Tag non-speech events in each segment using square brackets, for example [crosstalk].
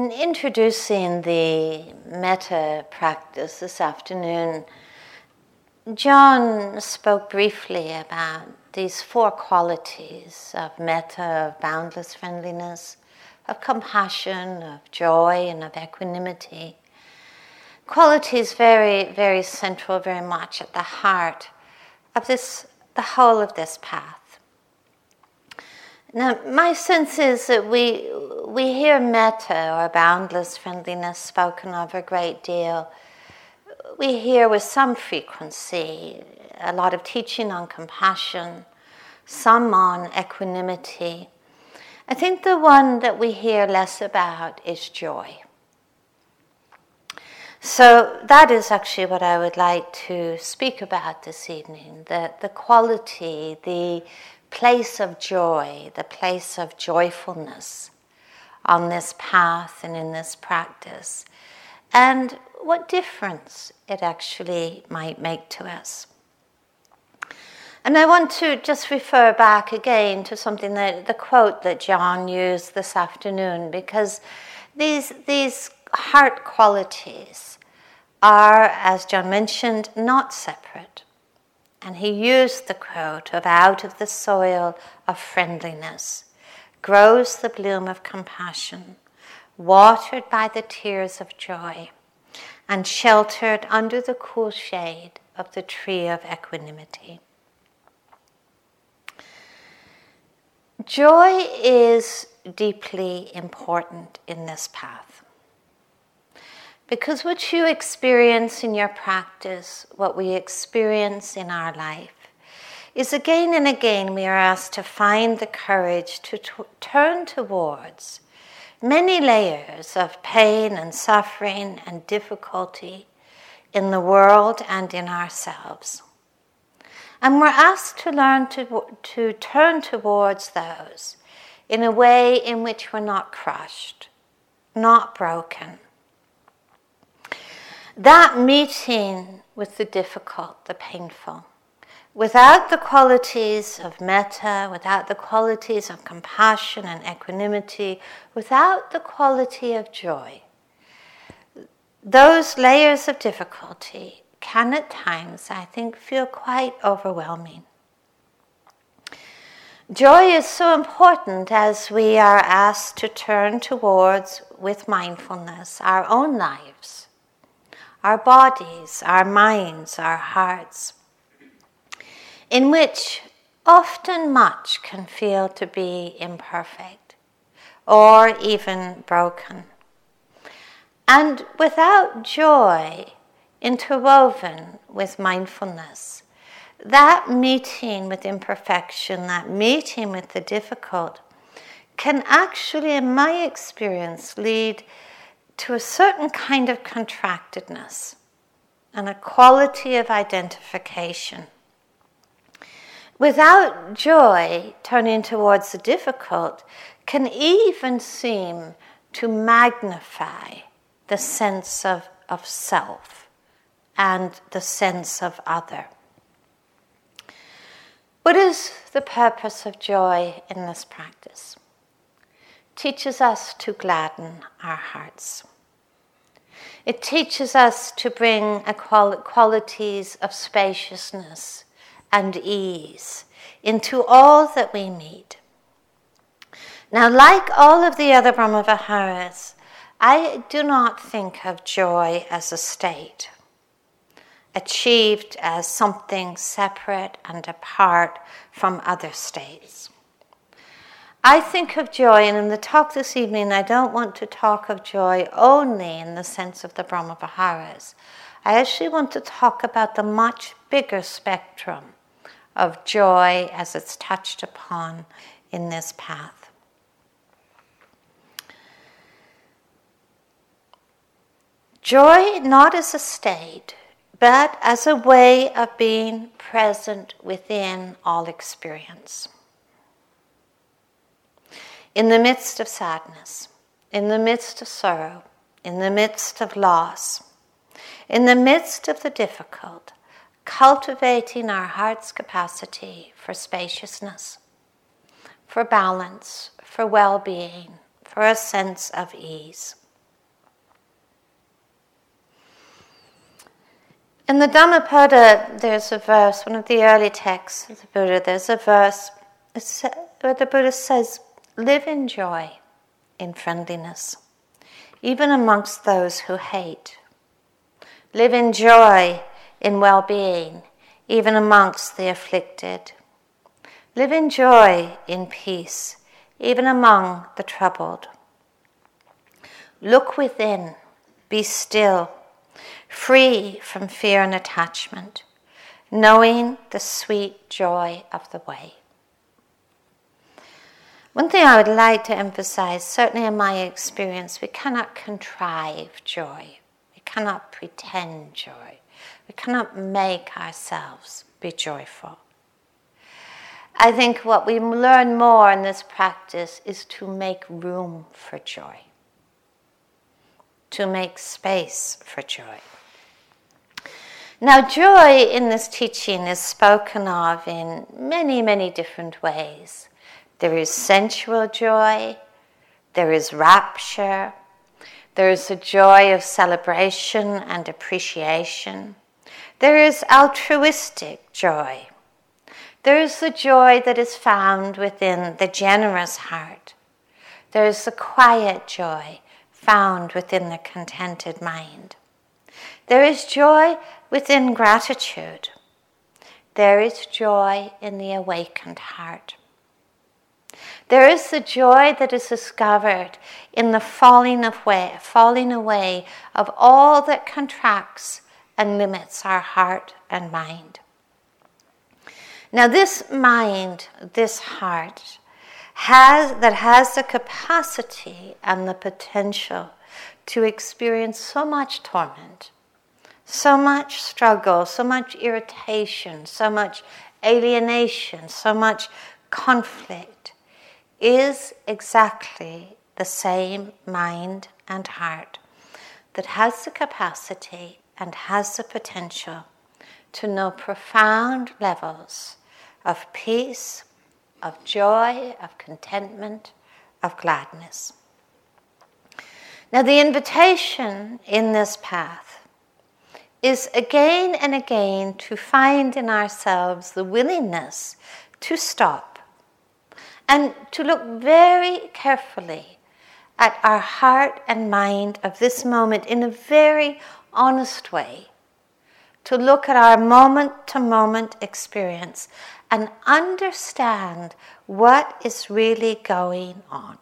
In introducing the metta practice this afternoon, John spoke briefly about these four qualities of metta, of boundless friendliness, of compassion, of joy, and of equanimity. Qualities very, very central, very much at the heart of this, the whole of this path. Now, my sense is that we, we hear metta or boundless friendliness spoken of a great deal. We hear with some frequency a lot of teaching on compassion, some on equanimity. I think the one that we hear less about is joy. So that is actually what I would like to speak about this evening the, the quality, the place of joy, the place of joyfulness on this path and in this practice, and what difference it actually might make to us. And I want to just refer back again to something that the quote that John used this afternoon, because these, these heart qualities are, as John mentioned, not separate. And he used the quote of out of the soil of friendliness grows the bloom of compassion, watered by the tears of joy, and sheltered under the cool shade of the tree of equanimity. Joy is deeply important in this path. Because what you experience in your practice, what we experience in our life, is again and again we are asked to find the courage to t- turn towards many layers of pain and suffering and difficulty in the world and in ourselves. And we're asked to learn to, to turn towards those in a way in which we're not crushed, not broken. That meeting with the difficult, the painful, without the qualities of metta, without the qualities of compassion and equanimity, without the quality of joy, those layers of difficulty can at times, I think, feel quite overwhelming. Joy is so important as we are asked to turn towards, with mindfulness, our own lives, our bodies, our minds, our hearts, in which often much can feel to be imperfect or even broken. And without joy, interwoven with mindfulness. That meeting with imperfection, that meeting with the difficult, can actually, in my experience, lead to a certain kind of contractedness and a quality of identification. Without joy, turning towards the difficult can even seem to magnify the sense of, of self and the sense of other. What is the purpose of joy in this practice? teaches us to gladden our hearts. It teaches us to bring qualities of spaciousness and ease into all that we meet. Now, like all of the other Brahmaviharas, I do not think of joy as a state achieved as something separate and apart from other states. I think of joy, and in the talk this evening, I don't want to talk of joy only in the sense of the Brahma Viharas. I actually want to talk about the much bigger spectrum of joy as it's touched upon in this path. Joy not as a state, but as a way of being present within all experience in the midst of sadness, in the midst of sorrow, in the midst of loss, in the midst of the difficult, cultivating our heart's capacity for spaciousness, for balance, for well being, for a sense of ease. In the Dhammapada, there's a verse, one of the early texts of the Buddha, there's a verse where the Buddha says, Live in joy, in friendliness, even amongst those who hate. Live in joy, in well being, even amongst the afflicted. Live in joy, in peace, even among the troubled. Look within, be still free from fear and attachment, knowing the sweet joy of the way. One thing I would like to emphasize, certainly in my experience, we cannot contrive joy. We cannot pretend joy. We cannot make ourselves be joyful. I think what we learn more in this practice is to make room for joy, to make space for joy. Now, joy in this teaching is spoken of in many, many different ways. There is sensual joy, there is rapture, there is a joy of celebration and appreciation, there is altruistic joy, there is the joy that is found within the generous heart, there is the quiet joy found within the contented mind. There is joy within gratitude. There is joy in the awakened heart. There is the joy that is discovered in the falling away, falling away of all that contracts and limits our heart and mind. Now, this mind, this heart, has that has the capacity and the potential to experience so much torment so much struggle, so much irritation, so much alienation, so much conflict is exactly the same mind and heart that has the capacity and has the potential to know profound levels of peace, of joy, of contentment, of gladness. Now, the invitation in this path is again and again to find in ourselves the willingness to stop and to look very carefully at our heart and mind of this moment in a very honest way. To look at our moment to moment experience and understand what is really going on.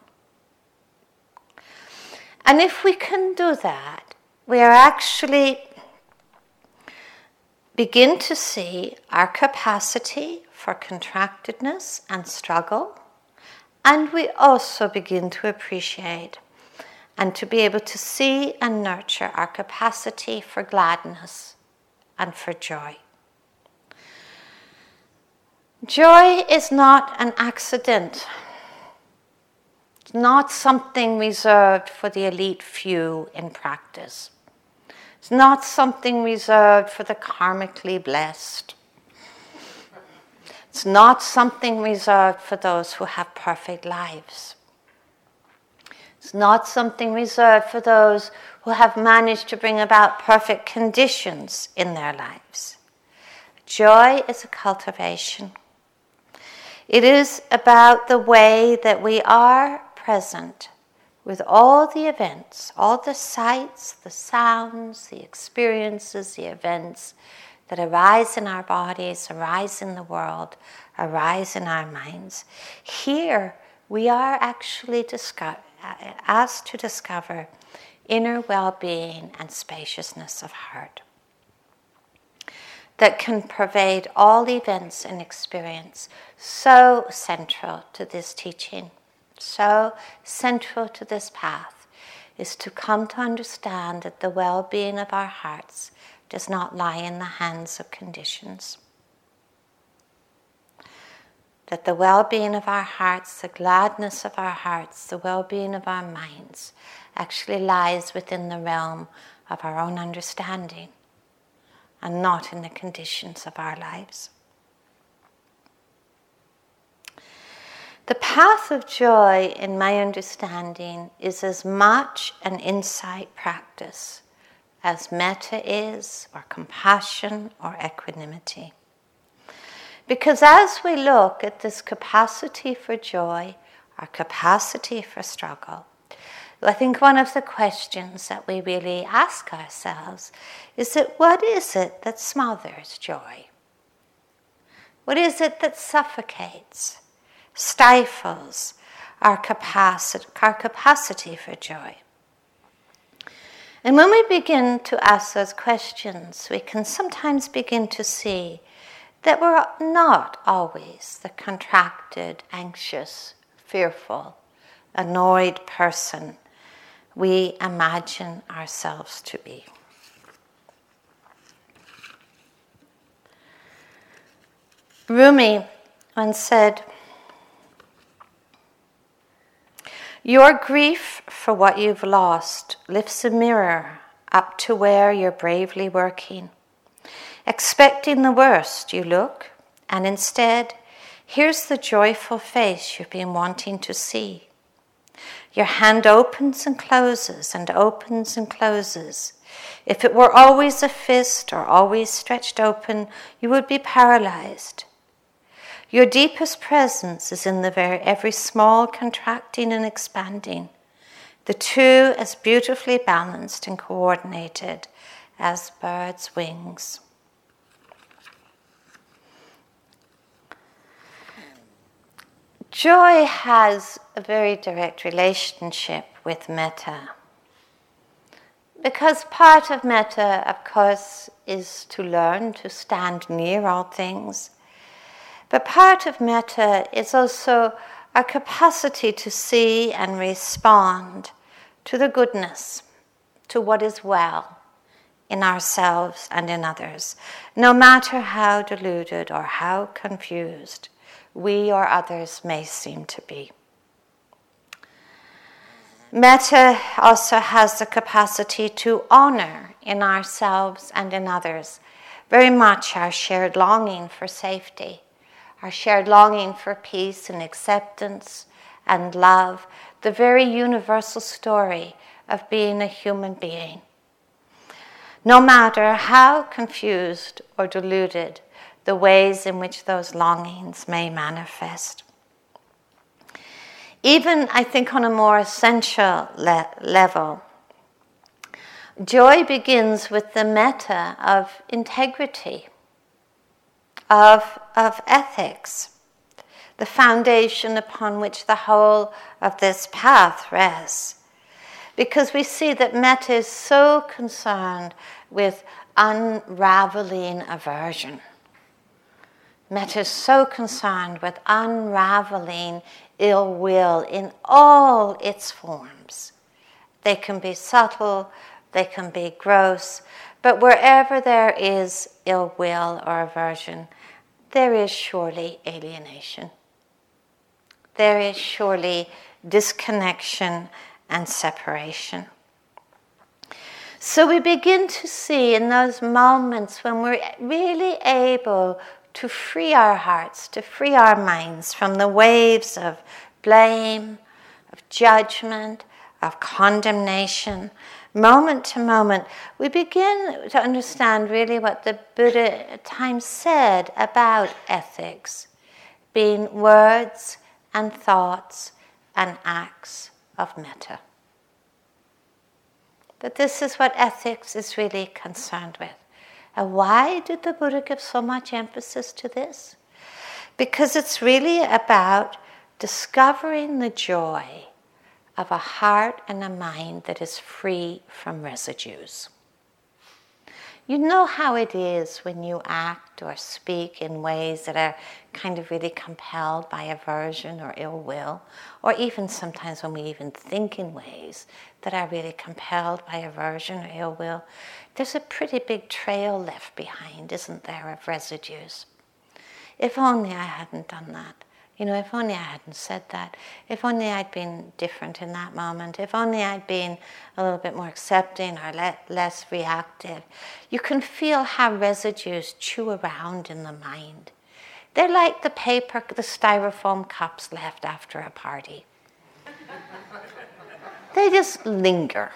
And if we can do that, we are actually begin to see our capacity for contractedness and struggle, and we also begin to appreciate and to be able to see and nurture our capacity for gladness and for joy. Joy is not an accident. It's not something reserved for the elite few in practice. It's not something reserved for the karmically blessed. It's not something reserved for those who have perfect lives. It's not something reserved for those who have managed to bring about perfect conditions in their lives. Joy is a cultivation. It is about the way that we are present with all the events, all the sights, the sounds, the experiences, the events that arise in our bodies, arise in the world, arise in our minds. Here, we are actually discover, asked to discover inner well being and spaciousness of heart that can pervade all events and experience, so central to this teaching so central to this path is to come to understand that the well being of our hearts does not lie in the hands of conditions. That the well being of our hearts, the gladness of our hearts, the well being of our minds actually lies within the realm of our own understanding and not in the conditions of our lives. The path of joy, in my understanding, is as much an insight practice as metta is, or compassion, or equanimity. Because as we look at this capacity for joy, our capacity for struggle, I think one of the questions that we really ask ourselves is that what is it that smothers joy? What is it that suffocates, stifles our our capacity for joy? And when we begin to ask those questions, we can sometimes begin to see that we're not always the contracted, anxious, fearful, annoyed person we imagine ourselves to be. Rumi once said, Your grief for what you've lost lifts a mirror up to where you're bravely working. Expecting the worst, you look, and instead, here's the joyful face you've been wanting to see. Your hand opens and closes and opens and closes. If it were always a fist or always stretched open, you would be paralyzed. Your deepest presence is in the very every small contracting and expanding, the two as beautifully balanced and coordinated as birds' wings. Joy has a very direct relationship with metta. Because part of metta, of course, is to learn to stand near all things. But part of metta is also our capacity to see and respond to the goodness, to what is well in ourselves and in others, no matter how deluded or how confused we or others may seem to be. Metta also has the capacity to honor in ourselves and in others. Very much our shared longing for safety, our shared longing for peace and acceptance and love, the very universal story of being a human being. No matter how confused or deluded the ways in which those longings may manifest. Even, I think, on a more essential le- level, joy begins with the metta of integrity, of, of ethics, the foundation upon which the whole of this path rests. Because we see that metta is so concerned with unraveling aversion Metta is so concerned with unraveling ill will in all its forms. They can be subtle, they can be gross, but wherever there is ill will or aversion, there is surely alienation. There is surely disconnection and separation. So we begin to see in those moments when we're really able to free our hearts, to free our minds from the waves of blame, of judgment, of condemnation. Moment to moment, we begin to understand really what the Buddha at times said about ethics being words and thoughts and acts of metta. That this is what ethics is really concerned with. And why did the Buddha give so much emphasis to this? Because it's really about discovering the joy of a heart and a mind that is free from residues. You know how it is when you act or speak in ways that are kind of really compelled by aversion or ill will, or even sometimes when we even think in ways that are really compelled by aversion or ill will there's a pretty big trail left behind, isn't there, of residues? If only I hadn't done that. You know, if only I hadn't said that. If only I'd been different in that moment. If only I'd been a little bit more accepting or le- less reactive. You can feel how residues chew around in the mind. They're like the paper, the styrofoam cups left after a party. [laughs] they just linger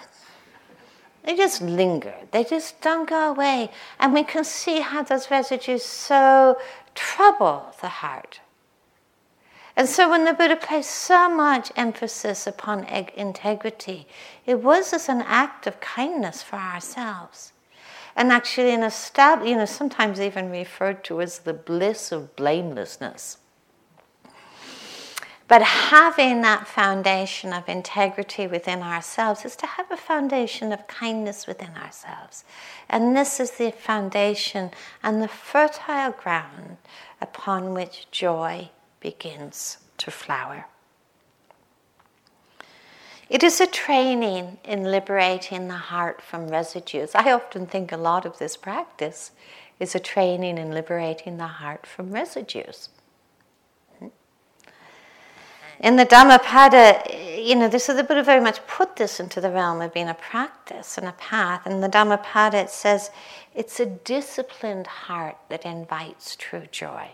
They just linger. They just don't go away. And we can see how those residues so trouble the heart. And so when the Buddha placed so much emphasis upon integrity, it was as an act of kindness for ourselves. And actually, in a stab, you know, sometimes even referred to as the bliss of blamelessness. But having that foundation of integrity within ourselves is to have a foundation of kindness within ourselves. And this is the foundation and the fertile ground upon which joy begins to flower. It is a training in liberating the heart from residues. I often think a lot of this practice is a training in liberating the heart from residues. Hmm? In the Dhammapada, you know, this is the Buddha very much put this into the realm of being a practice and a path. In the Dhammapada, it says it's a disciplined heart that invites true joy.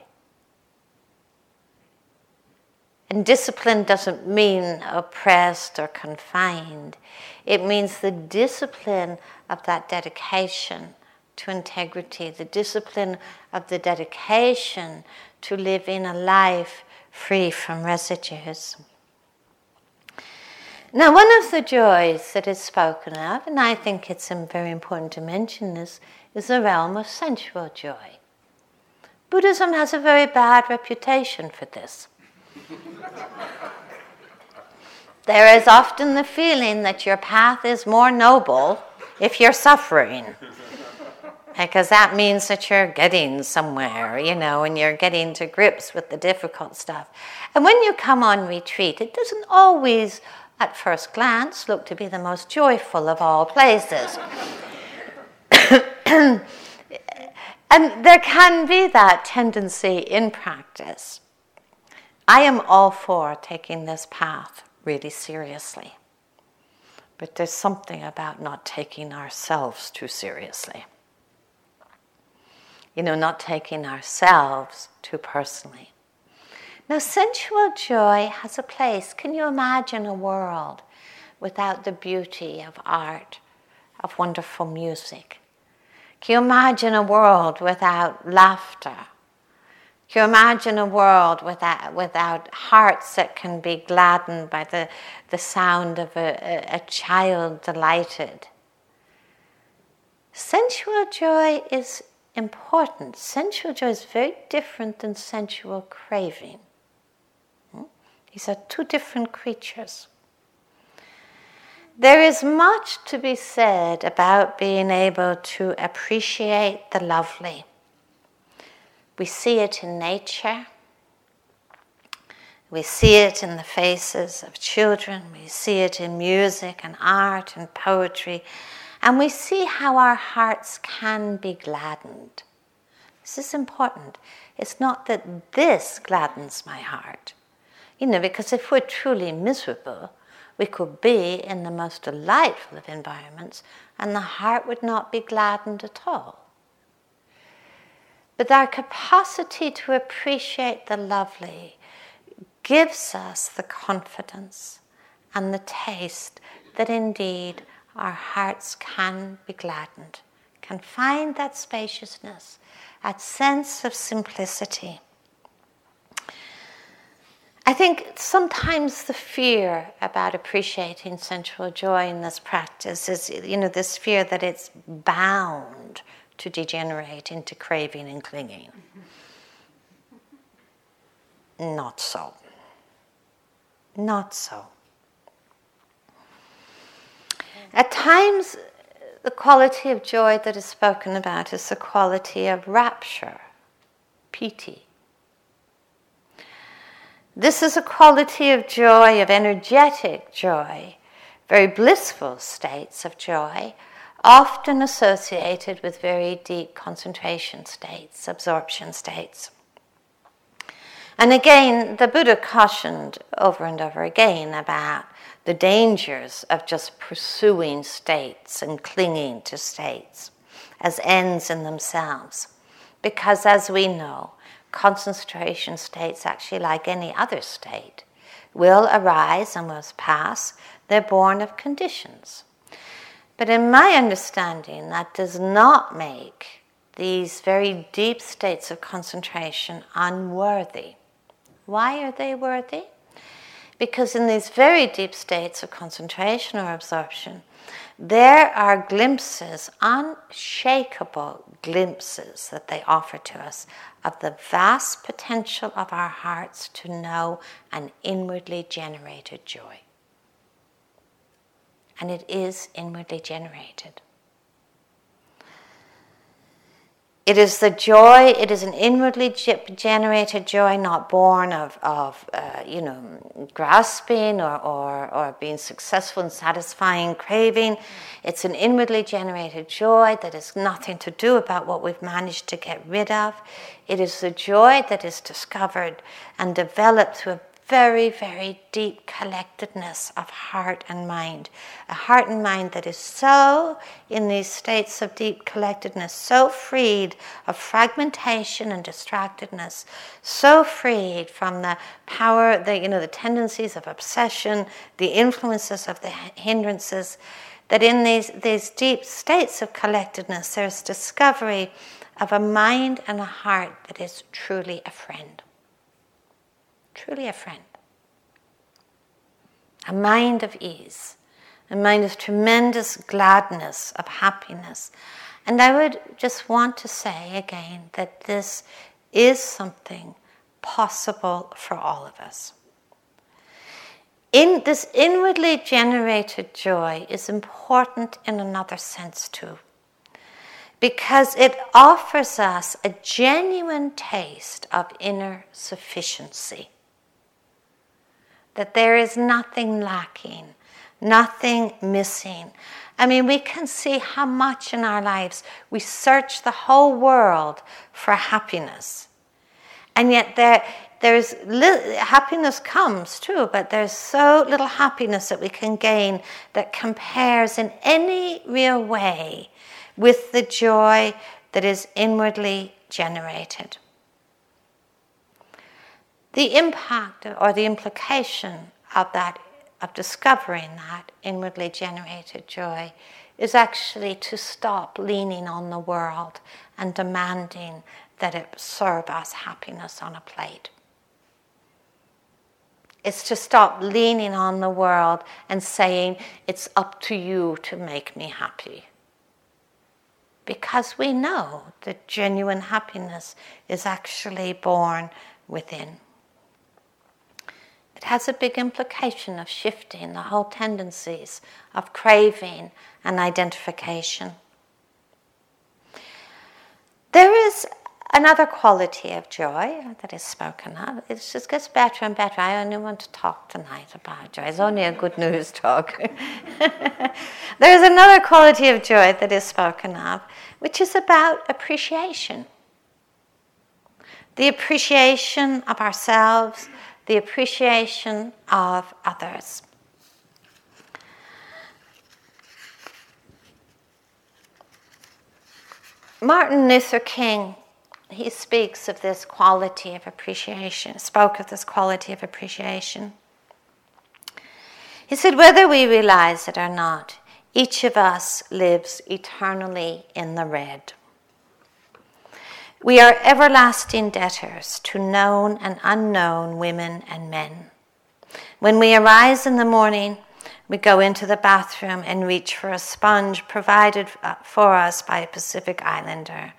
And discipline doesn't mean oppressed or confined. It means the discipline of that dedication to integrity, the discipline of the dedication to living a life free from residues. Now, one of the joys that is spoken of, and I think it's very important to mention this, is the realm of sensual joy. Buddhism has a very bad reputation for this. There is often the feeling that your path is more noble if you're suffering because that means that you're getting somewhere, you know, and you're getting to grips with the difficult stuff. And when you come on retreat, it doesn't always, at first glance, look to be the most joyful of all places. [coughs] and there can be that tendency in practice. I am all for taking this path really seriously. But there's something about not taking ourselves too seriously you know, not taking ourselves too personally. Now, sensual joy has a place. Can you imagine a world without the beauty of art, of wonderful music? Can you imagine a world without laughter? You imagine a world without, without hearts that can be gladdened by the, the sound of a, a, a child delighted? Sensual joy is important. Sensual joy is very different than sensual craving. Hmm? These are two different creatures. There is much to be said about being able to appreciate the lovely. We see it in nature. We see it in the faces of children. We see it in music and art and poetry and we see how our hearts can be gladdened. This is important. It's not that this gladdens my heart, you know, because if we're truly miserable, we could be in the most delightful of environments and the heart would not be gladdened at all. But our capacity to appreciate the lovely gives us the confidence and the taste that indeed our hearts can be gladdened, can find that spaciousness, that sense of simplicity. I think sometimes the fear about appreciating sensual joy in this practice is, you know, this fear that it's bound to degenerate into craving and clinging. Not so. Not so. At times, the quality of joy that is spoken about is the quality of rapture, piti. This is a quality of joy, of energetic joy, very blissful states of joy, often associated with very deep concentration states, absorption states. And again, the Buddha cautioned over and over again about the dangers of just pursuing states and clinging to states as ends in themselves. Because as we know, concentration states, actually like any other state, will arise and will pass. They're born of conditions. But in my understanding, that does not make these very deep states of concentration unworthy. Why are they worthy? Because in these very deep states of concentration or absorption, there are glimpses, unshakable glimpses that they offer to us of the vast potential of our hearts to know an inwardly generated joy and it is inwardly generated. It is the joy, it is an inwardly generated joy, not born of, of uh, you know, grasping or, or, or being successful in satisfying craving. It's an inwardly generated joy that has nothing to do about what we've managed to get rid of. It is the joy that is discovered and developed through a very, very deep collectedness of heart and mind. A heart and mind that is so, in these states of deep collectedness, so freed of fragmentation and distractedness, so freed from the power, the, you know, the tendencies of obsession, the influences of the hindrances, that in these, these deep states of collectedness, there's discovery of a mind and a heart that is truly a friend truly a friend. A mind of ease, a mind of tremendous gladness, of happiness. And I would just want to say again that this is something possible for all of us. In this inwardly generated joy is important in another sense too because it offers us a genuine taste of inner sufficiency that there is nothing lacking, nothing missing. I mean, we can see how much in our lives we search the whole world for happiness. And yet there, there's li- happiness comes too, but there's so little happiness that we can gain that compares in any real way with the joy that is inwardly generated. The impact or the implication of that, of discovering that inwardly generated joy, is actually to stop leaning on the world and demanding that it serve us happiness on a plate. It's to stop leaning on the world and saying, it's up to you to make me happy. Because we know that genuine happiness is actually born within. It has a big implication of shifting the whole tendencies of craving and identification. There is another quality of joy that is spoken of. It just gets better and better. I only want to talk tonight about joy. It's only a good news talk. [laughs] there is another quality of joy that is spoken of, which is about appreciation. The appreciation of ourselves, the appreciation of others. Martin Luther King, he speaks of this quality of appreciation, spoke of this quality of appreciation. He said, whether we realize it or not, each of us lives eternally in the red. We are everlasting debtors to known and unknown women and men. When we arise in the morning, we go into the bathroom and reach for a sponge provided uh, for us by a Pacific Islander.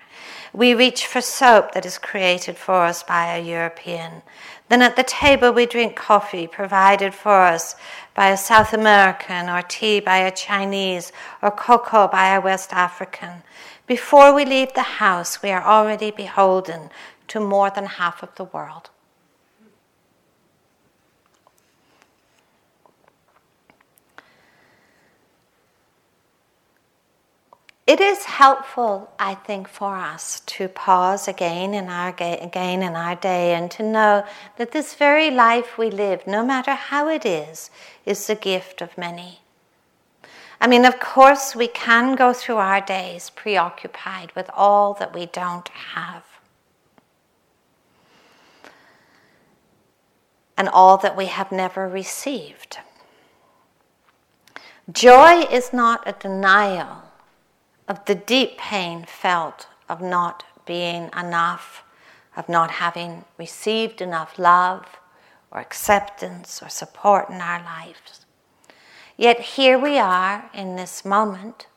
We reach for soap that is created for us by a European. Then at the table, we drink coffee provided for us by a South American, or tea by a Chinese, or cocoa by a West African. Before we leave the house, we are already beholden to more than half of the world. It is helpful, I think, for us to pause again in our again in our day and to know that this very life we live, no matter how it is, is the gift of many. I mean, of course, we can go through our days preoccupied with all that we don't have. And all that we have never received. Joy is not a denial of the deep pain felt of not being enough, of not having received enough love or acceptance or support in our lives. Yet here we are in this moment,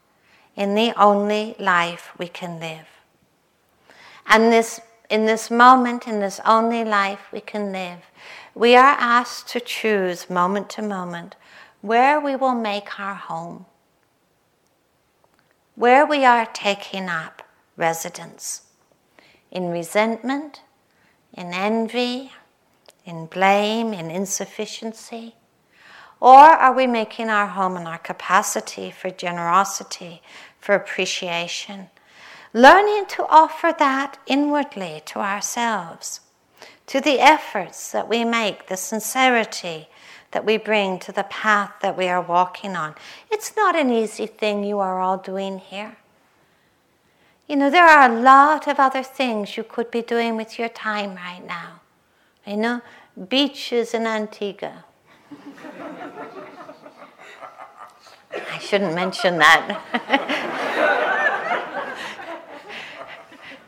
in the only life we can live. And this, in this moment, in this only life we can live, we are asked to choose moment to moment where we will make our home, where we are taking up residence in resentment, in envy, in blame, in insufficiency? Or are we making our home in our capacity for generosity, for appreciation? Learning to offer that inwardly to ourselves, to the efforts that we make, the sincerity that we bring to the path that we are walking on. It's not an easy thing you are all doing here. You know, there are a lot of other things you could be doing with your time right now. You know, beaches in Antigua. I shouldn't mention that.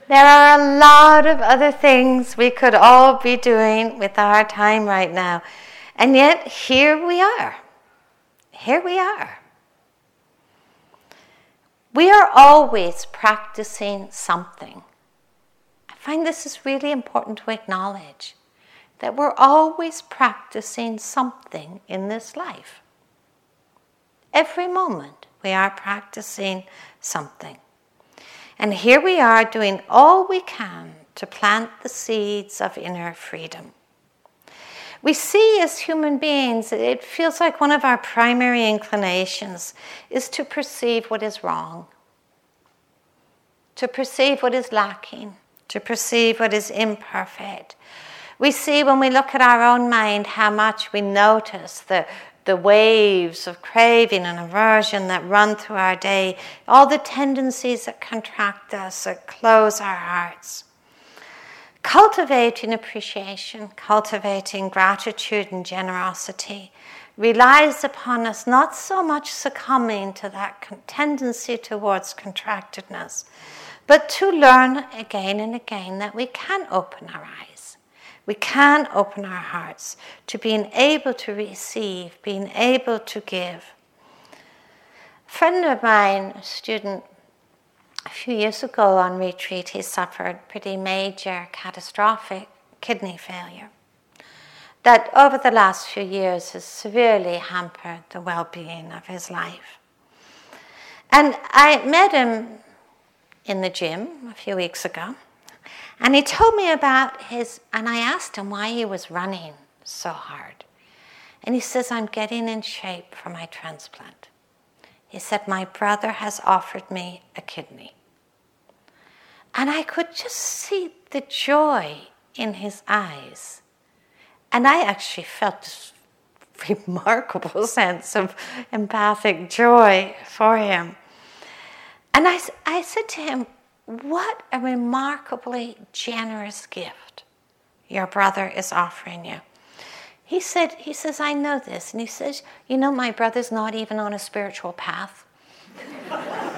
there are a lot of other things we could all be doing with our time right now. And yet, here we are. Here we are. We are always practicing something. I find this is really important to acknowledge that we're always practicing something in this life. Every moment we are practicing something. And here we are doing all we can to plant the seeds of inner freedom. We see as human beings, it feels like one of our primary inclinations is to perceive what is wrong, to perceive what is lacking, to perceive what is imperfect, we see when we look at our own mind how much we notice the, the waves of craving and aversion that run through our day, all the tendencies that contract us, that close our hearts. Cultivating appreciation, cultivating gratitude and generosity relies upon us not so much succumbing to that tendency towards contractedness, but to learn again and again that we can open our eyes we can open our hearts to being able to receive, being able to give. A friend of mine, a student, a few years ago on retreat, he suffered pretty major catastrophic kidney failure that over the last few years has severely hampered the well being of his life. And I met him in the gym a few weeks ago. And he told me about his, and I asked him why he was running so hard. And he says, I'm getting in shape for my transplant. He said, My brother has offered me a kidney. And I could just see the joy in his eyes. And I actually felt this [laughs] remarkable [laughs] sense of empathic joy for him. And I, I said to him, what a remarkably generous gift your brother is offering you. He said, he says, I know this. And he says, you know, my brother's not even on a spiritual path. [laughs]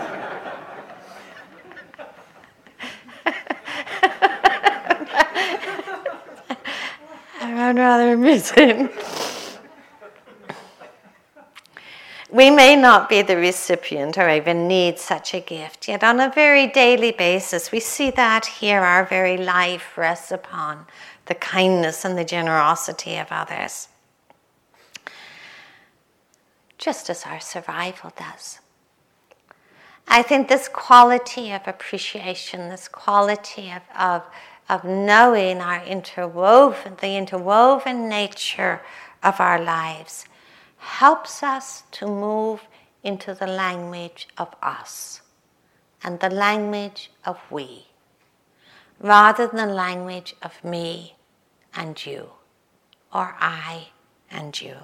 I found rather amusing. We may not be the recipient or even need such a gift, yet on a very daily basis, we see that here our very life rests upon the kindness and the generosity of others, just as our survival does. I think this quality of appreciation, this quality of, of, of knowing our interwoven, the interwoven nature of our lives helps us to move into the language of us and the language of we, rather than the language of me and you, or I and you.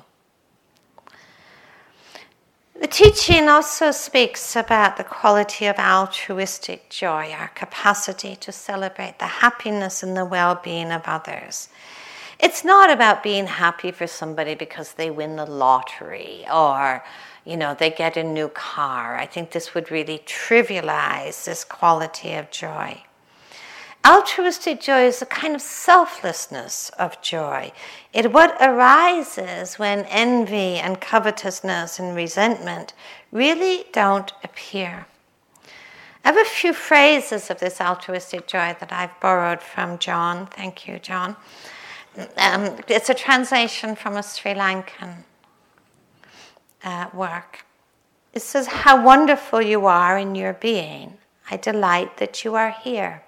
The teaching also speaks about the quality of altruistic joy, our capacity to celebrate the happiness and the well being of others. It's not about being happy for somebody because they win the lottery or, you know, they get a new car. I think this would really trivialize this quality of joy. Altruistic joy is a kind of selflessness of joy. It what arises when envy and covetousness and resentment really don't appear. I have a few phrases of this altruistic joy that I've borrowed from John. Thank you, John. Um, it's a translation from a Sri Lankan uh, work. It says, How wonderful you are in your being. I delight that you are here.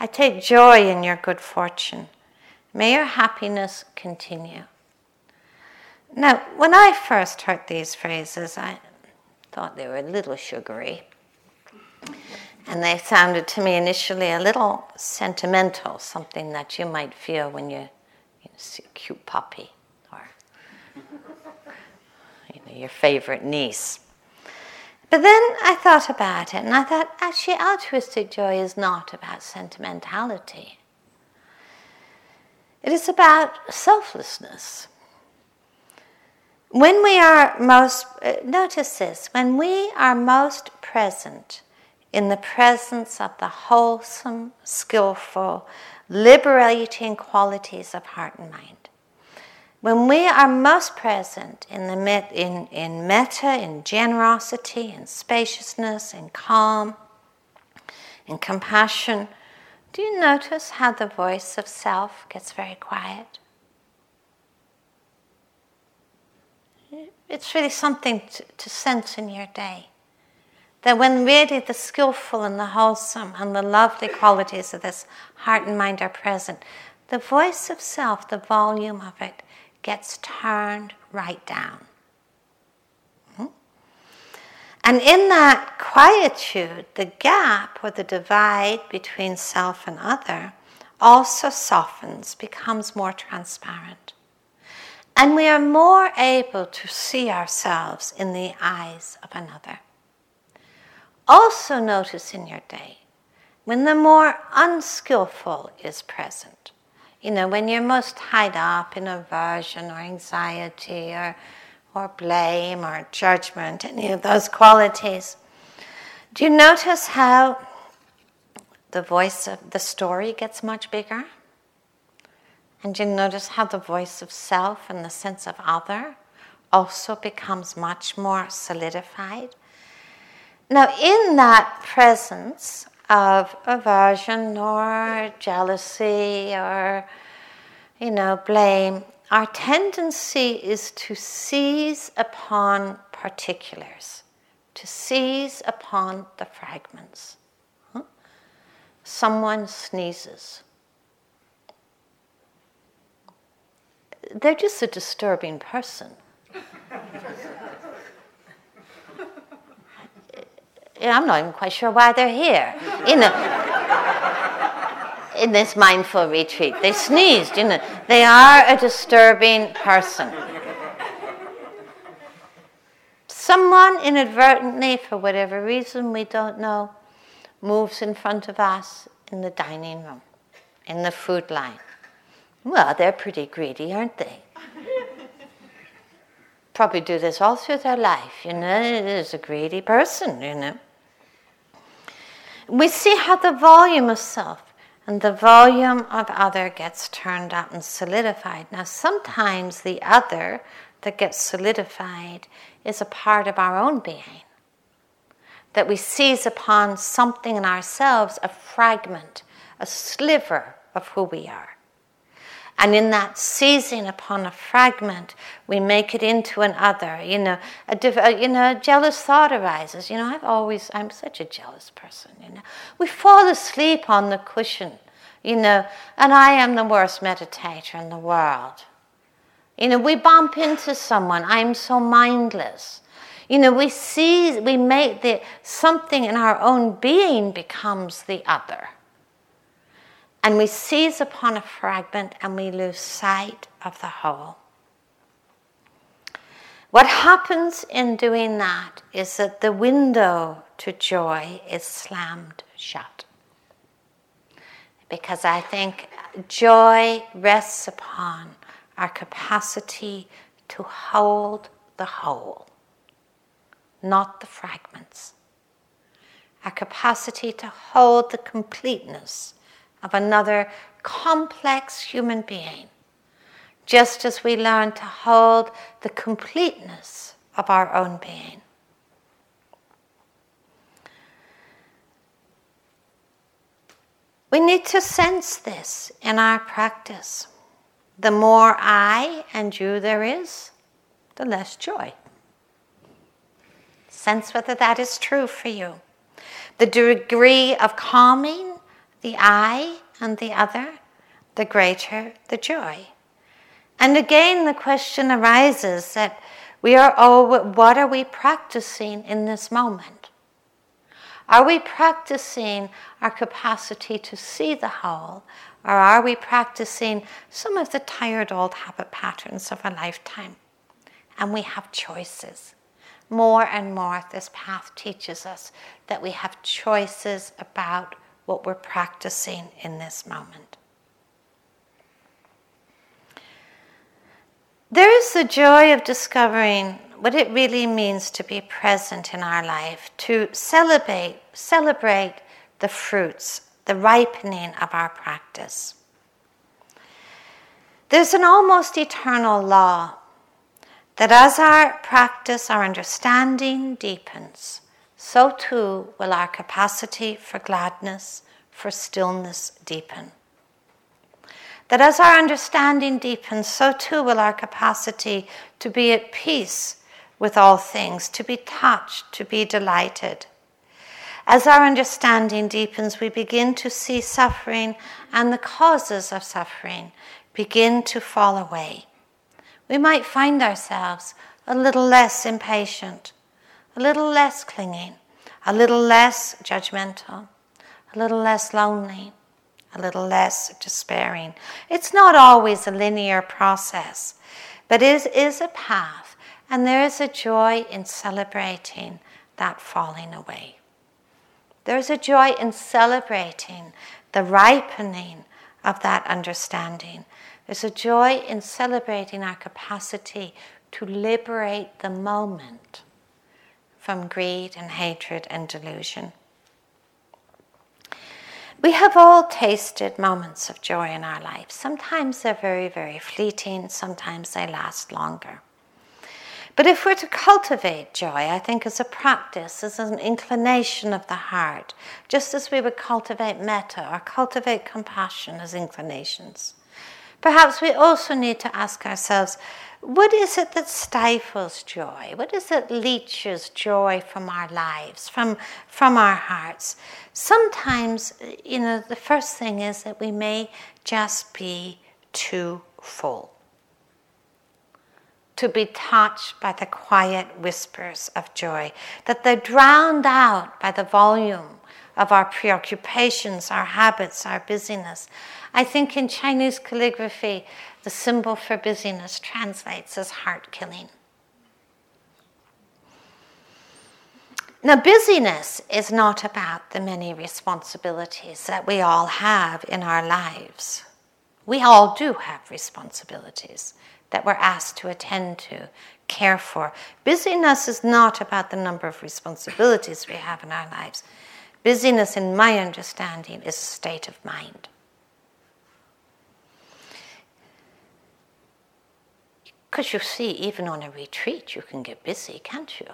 I take joy in your good fortune. May your happiness continue. Now, when I first heard these phrases, I thought they were a little sugary. And they sounded to me initially a little sentimental, something that you might feel when you, you know, see a cute puppy or you know, your favorite niece. But then I thought about it and I thought, actually, altruistic joy is not about sentimentality. It is about selflessness. When we are most, uh, notice this, when we are most present in the presence of the wholesome, skillful, liberating qualities of heart and mind. When we are most present in, the, in, in metta, in generosity, in spaciousness, in calm, in compassion, do you notice how the voice of self gets very quiet? It's really something to, to sense in your day. That when really the skillful and the wholesome and the lovely qualities of this heart and mind are present, the voice of self, the volume of it, gets turned right down. Hmm? And in that quietude, the gap or the divide between self and other also softens, becomes more transparent. And we are more able to see ourselves in the eyes of another. Also, notice in your day when the more unskillful is present. You know, when you're most tied up in aversion or anxiety or, or blame or judgment, any of those qualities. Do you notice how the voice of the story gets much bigger? And you notice how the voice of self and the sense of other also becomes much more solidified? Now, in that presence of aversion or jealousy or, you know, blame, our tendency is to seize upon particulars, to seize upon the fragments. Huh? Someone sneezes. They're just a disturbing person. I'm not even quite sure why they're here. You know, in this mindful retreat, they sneezed. You know, they are a disturbing person. Someone inadvertently, for whatever reason we don't know, moves in front of us in the dining room, in the food line. Well, they're pretty greedy, aren't they? Probably do this all through their life, you know. It is a greedy person, you know we see how the volume of self and the volume of other gets turned up and solidified. Now, sometimes the other that gets solidified is a part of our own being. That we seize upon something in ourselves, a fragment, a sliver of who we are. And in that seizing upon a fragment, we make it into an other. You know, a div- you know, a jealous thought arises. You know, I've always, I'm such a jealous person. You know, we fall asleep on the cushion. You know, and I am the worst meditator in the world. You know, we bump into someone. I'm so mindless. You know, we see, we make the something in our own being becomes the other and we seize upon a fragment and we lose sight of the whole. What happens in doing that is that the window to joy is slammed shut. Because I think joy rests upon our capacity to hold the whole. not the fragments. Our capacity to hold the completeness of another complex human being, just as we learn to hold the completeness of our own being. We need to sense this in our practice. The more I and you there is, the less joy. Sense whether that is true for you. The degree of calming the I and the other, the greater the joy. And again, the question arises that we are all, what are we practicing in this moment? Are we practicing our capacity to see the whole, or are we practicing some of the tired old habit patterns of a lifetime? And we have choices. More and more, this path teaches us that we have choices about what we're practicing in this moment. There is the joy of discovering what it really means to be present in our life, to celebrate, celebrate the fruits, the ripening of our practice. There's an almost eternal law that as our practice, our understanding deepens, so too will our capacity for gladness, for stillness deepen that as our understanding deepens, so too will our capacity to be at peace with all things, to be touched, to be delighted. As our understanding deepens, we begin to see suffering and the causes of suffering begin to fall away. We might find ourselves a little less impatient, a little less clinging, a little less judgmental, a little less lonely, a little less despairing. It's not always a linear process, but it is a path, and there is a joy in celebrating that falling away. There's a joy in celebrating the ripening of that understanding. There's a joy in celebrating our capacity to liberate the moment from greed and hatred and delusion. We have all tasted moments of joy in our lives. Sometimes they're very, very fleeting, sometimes they last longer. But if we're to cultivate joy, I think as a practice, as an inclination of the heart, just as we would cultivate metta or cultivate compassion as inclinations, perhaps we also need to ask ourselves what is it that stifles joy? What is it leeches joy from our lives, from, from our hearts? Sometimes, you know, the first thing is that we may just be too full. To be touched by the quiet whispers of joy, that they're drowned out by the volume of our preoccupations, our habits, our busyness. I think in Chinese calligraphy, the symbol for busyness translates as heart killing. Now, busyness is not about the many responsibilities that we all have in our lives. We all do have responsibilities that we're asked to attend to, care for. Busyness is not about the number of responsibilities we have in our lives. Busyness, in my understanding, is a state of mind. Because you see, even on a retreat, you can get busy, can't you?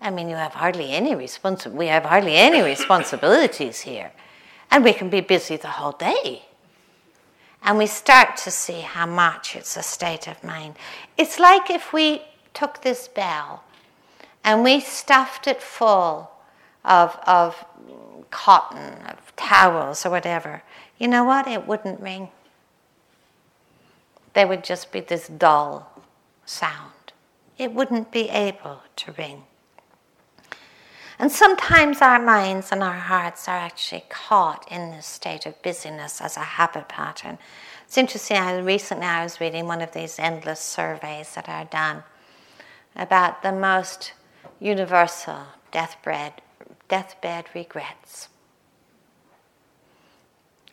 I mean, you have hardly any responsi- we have hardly any responsibilities here. And we can be busy the whole day. And we start to see how much it's a state of mind. It's like if we took this bell and we stuffed it full of, of cotton, of towels, or whatever, you know what? It wouldn't ring. There would just be this dull sound. It wouldn't be able to ring. And sometimes our minds and our hearts are actually caught in this state of busyness as a habit pattern. It's interesting, I recently I was reading one of these endless surveys that are done about the most universal deathbed deathbed regrets.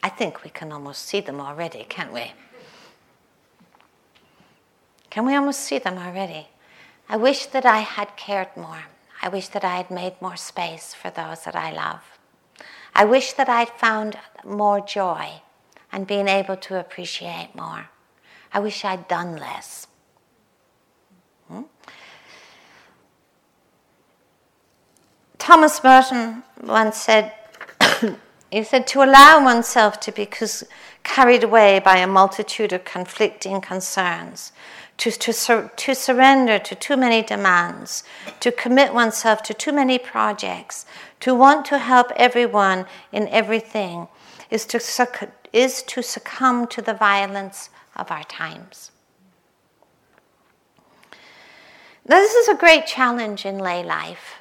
I think we can almost see them already, can't we? Can we almost see them already? I wish that I had cared more. I wish that I had made more space for those that I love. I wish that I'd found more joy and been able to appreciate more. I wish I'd done less. Hmm? Thomas Merton once said, [coughs] he said, to allow oneself to be carried away by a multitude of conflicting concerns, to, to, sur- to surrender to too many demands, to commit oneself to too many projects, to want to help everyone in everything, is to, succ- is to succumb to the violence of our times. Now, this is a great challenge in lay life.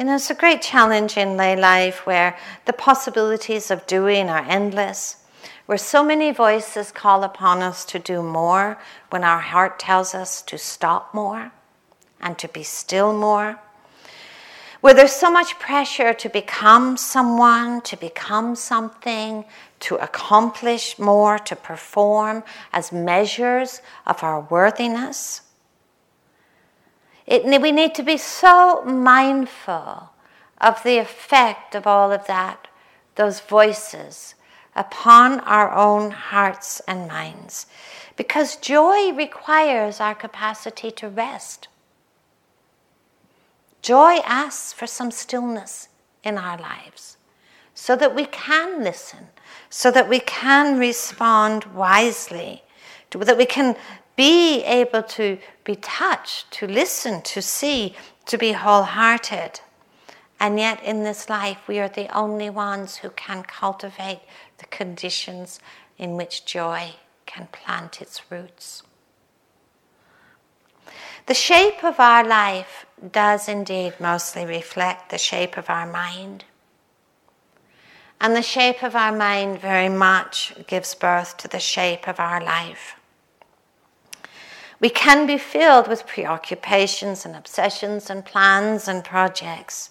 You know, it's a great challenge in lay life where the possibilities of doing are endless, where so many voices call upon us to do more when our heart tells us to stop more and to be still more. Where there's so much pressure to become someone, to become something, to accomplish more, to perform as measures of our worthiness. It, we need to be so mindful of the effect of all of that, those voices, upon our own hearts and minds. Because joy requires our capacity to rest. Joy asks for some stillness in our lives so that we can listen, so that we can respond wisely, that we can be able to be touched, to listen, to see, to be wholehearted. And yet, in this life, we are the only ones who can cultivate the conditions in which joy can plant its roots. The shape of our life does indeed mostly reflect the shape of our mind. And the shape of our mind very much gives birth to the shape of our life. We can be filled with preoccupations and obsessions and plans and projects.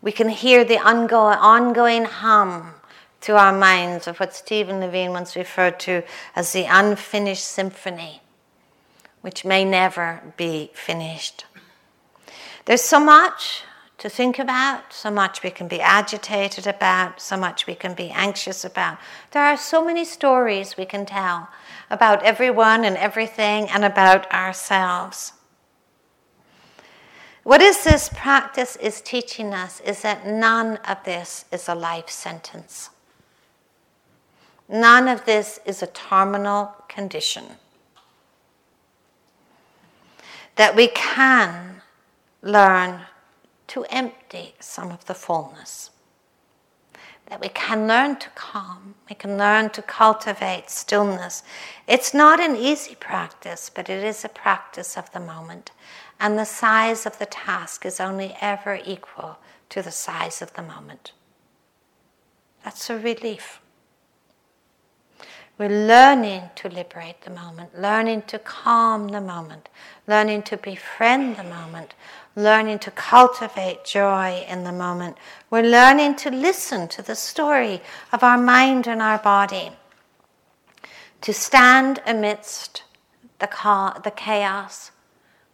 We can hear the ongoing hum through our minds of what Stephen Levine once referred to as the unfinished symphony, which may never be finished. There's so much to think about, so much we can be agitated about, so much we can be anxious about. There are so many stories we can tell about everyone and everything and about ourselves. What is this practice is teaching us is that none of this is a life sentence. None of this is a terminal condition. That we can learn to empty some of the fullness. That we can learn to calm, we can learn to cultivate stillness. It's not an easy practice, but it is a practice of the moment. And the size of the task is only ever equal to the size of the moment. That's a relief. We're learning to liberate the moment, learning to calm the moment, learning to befriend the moment, learning to cultivate joy in the moment. We're learning to listen to the story of our mind and our body, to stand amidst the, the chaos,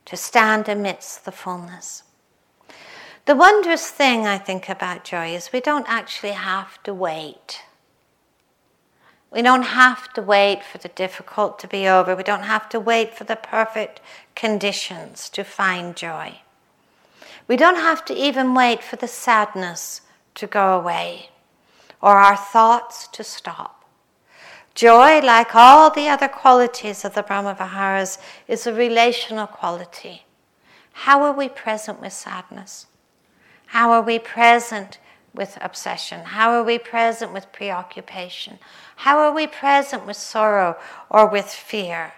to stand amidst the fullness. The wondrous thing I think about joy is we don't actually have to wait. We don't have to wait for the difficult to be over. We don't have to wait for the perfect conditions to find joy. We don't have to even wait for the sadness to go away or our thoughts to stop. Joy, like all the other qualities of the Brahmaviharas, is a relational quality. How are we present with sadness? How are we present with obsession? How are we present with preoccupation? How are we present with sorrow or with fear?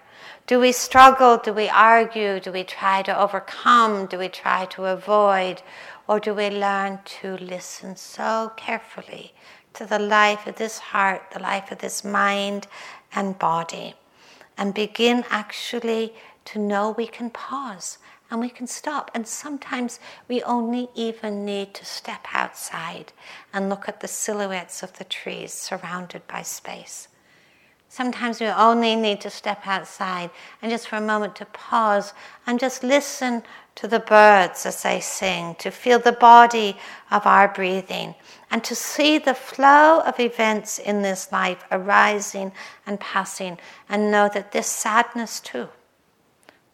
Do we struggle? Do we argue? Do we try to overcome? Do we try to avoid? Or do we learn to listen so carefully to the life of this heart, the life of this mind and body, and begin actually to know we can pause and we can stop. And sometimes we only even need to step outside and look at the silhouettes of the trees surrounded by space Sometimes we only need to step outside and just for a moment to pause and just listen to the birds as they sing, to feel the body of our breathing, and to see the flow of events in this life arising and passing, and know that this sadness too,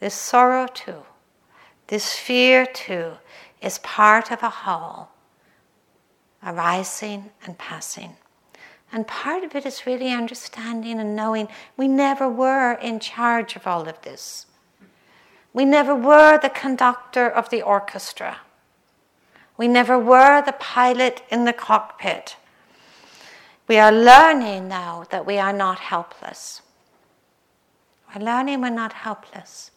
this sorrow too, this fear too is part of a whole, arising and passing. And part of it is really understanding and knowing we never were in charge of all of this. We never were the conductor of the orchestra. We never were the pilot in the cockpit. We are learning now that we are not helpless. We're learning we're not helpless.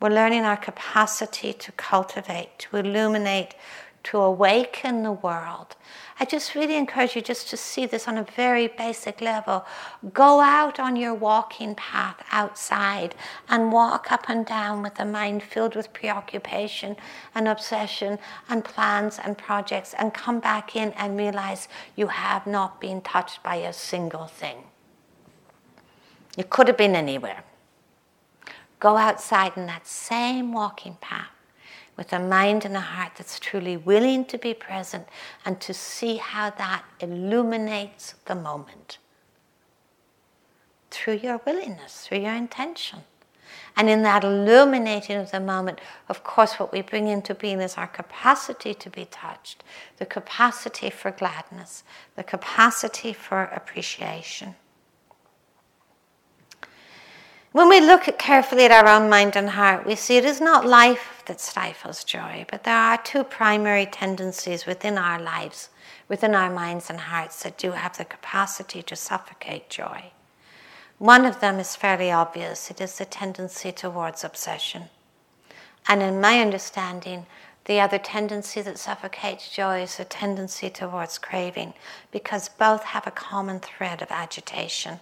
We're learning our capacity to cultivate, to illuminate, to awaken the world. I just really encourage you just to see this on a very basic level. Go out on your walking path outside and walk up and down with a mind filled with preoccupation and obsession and plans and projects and come back in and realize you have not been touched by a single thing. You could have been anywhere. Go outside in that same walking path with a mind and a heart that's truly willing to be present and to see how that illuminates the moment through your willingness, through your intention. And in that illuminating of the moment, of course, what we bring into being is our capacity to be touched, the capacity for gladness, the capacity for appreciation. When we look at carefully at our own mind and heart, we see it is not life that stifles joy, but there are two primary tendencies within our lives, within our minds and hearts, that do have the capacity to suffocate joy. One of them is fairly obvious it is the tendency towards obsession. And in my understanding, the other tendency that suffocates joy is the tendency towards craving, because both have a common thread of agitation.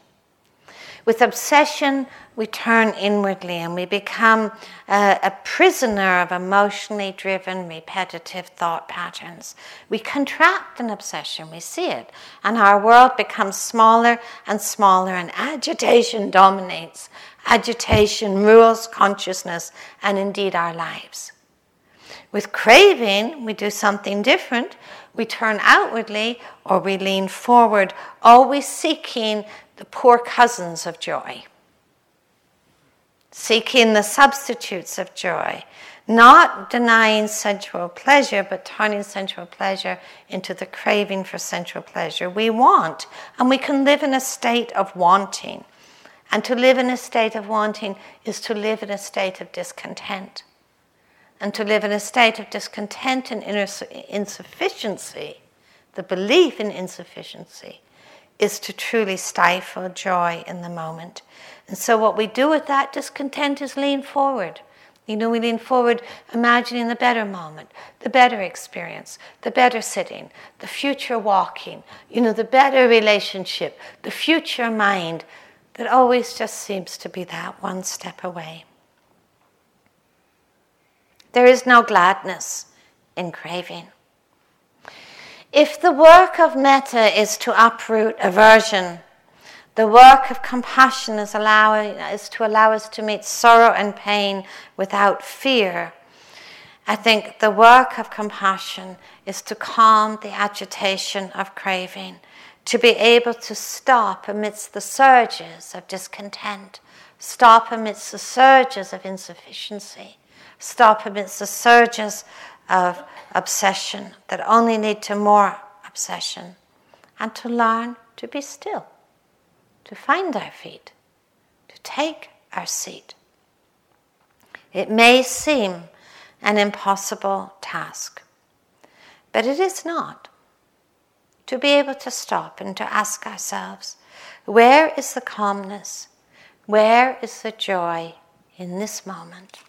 With obsession, we turn inwardly and we become a, a, prisoner of emotionally driven, repetitive thought patterns. We contract an obsession, we see it, and our world becomes smaller and smaller, and agitation [laughs] dominates. Agitation rules consciousness and indeed our lives. With craving, we do something different. We turn outwardly or we lean forward, always seeking the poor cousins of joy, seeking the substitutes of joy, not denying sensual pleasure, but turning sensual pleasure into the craving for sensual pleasure. We want, and we can live in a state of wanting. And to live in a state of wanting is to live in a state of discontent. And to live in a state of discontent and inner insufficiency, the belief in insufficiency, is to truly stifle joy in the moment. And so, what we do with that discontent is lean forward. You know, we lean forward imagining the better moment, the better experience, the better sitting, the future walking, you know, the better relationship, the future mind that always just seems to be that one step away. There is no gladness in craving. If the work of metta is to uproot aversion, the work of compassion is, allowing, is to allow us to meet sorrow and pain without fear. I think the work of compassion is to calm the agitation of craving, to be able to stop amidst the surges of discontent, stop amidst the surges of insufficiency, stop amidst the surges of obsession that only lead to more obsession, and to learn to be still, to find our feet, to take our seat. It may seem an impossible task, but it is not. To be able to stop and to ask ourselves, where is the calmness? Where is the joy in this moment?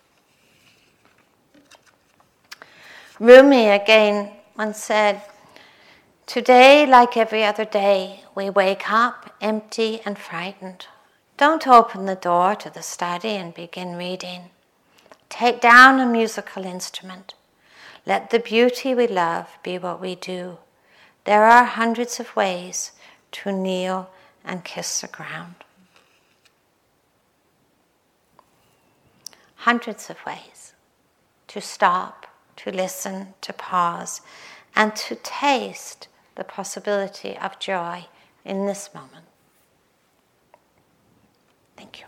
Rumi again once said, Today, like every other day, we wake up empty and frightened. Don't open the door to the study and begin reading. Take down a musical instrument. Let the beauty we love be what we do. There are hundreds of ways to kneel and kiss the ground. Hundreds of ways to stop to listen, to pause, and to taste the possibility of joy in this moment. Thank you.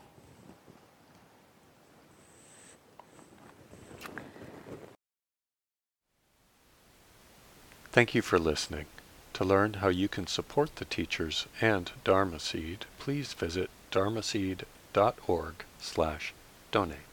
Thank you for listening. To learn how you can support the teachers and Dharma Seed, please visit dharmaseed.org slash donate.